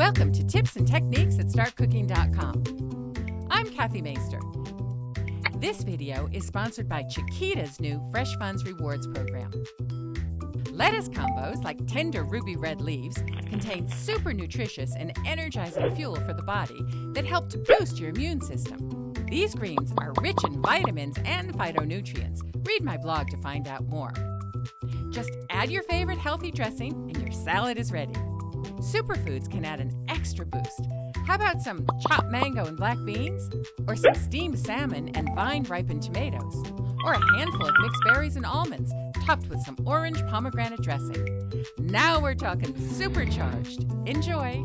Welcome to Tips and Techniques at StartCooking.com. I'm Kathy Maister. This video is sponsored by Chiquita's new Fresh Funds Rewards program. Lettuce combos like tender ruby red leaves contain super nutritious and energizing fuel for the body that help to boost your immune system. These greens are rich in vitamins and phytonutrients. Read my blog to find out more. Just add your favorite healthy dressing and your salad is ready. Superfoods can add an extra boost. How about some chopped mango and black beans? Or some steamed salmon and vine ripened tomatoes? Or a handful of mixed berries and almonds topped with some orange pomegranate dressing? Now we're talking supercharged. Enjoy!